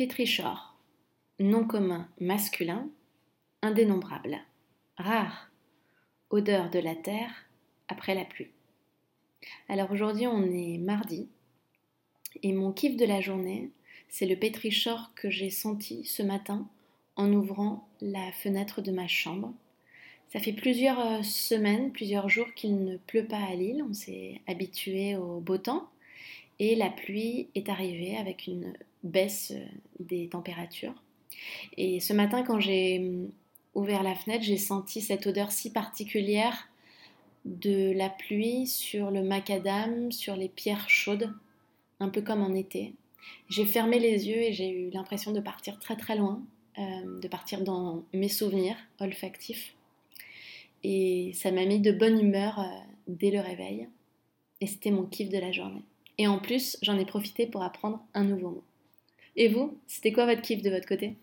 Pétrichor, nom commun masculin, indénombrable, rare, odeur de la terre après la pluie. Alors aujourd'hui on est mardi et mon kiff de la journée, c'est le pétrichor que j'ai senti ce matin en ouvrant la fenêtre de ma chambre. Ça fait plusieurs euh, semaines, plusieurs jours qu'il ne pleut pas à Lille, on s'est habitué au beau temps et la pluie est arrivée avec une baisse euh, des températures. Et ce matin, quand j'ai hum, ouvert la fenêtre, j'ai senti cette odeur si particulière de la pluie sur le macadam, sur les pierres chaudes, un peu comme en été. J'ai fermé les yeux et j'ai eu l'impression de partir très très loin, euh, de partir dans mes souvenirs olfactifs. Et ça m'a mis de bonne humeur euh, dès le réveil. Et c'était mon kiff de la journée. Et en plus, j'en ai profité pour apprendre un nouveau mot. Et vous, c'était quoi votre kiff de votre côté?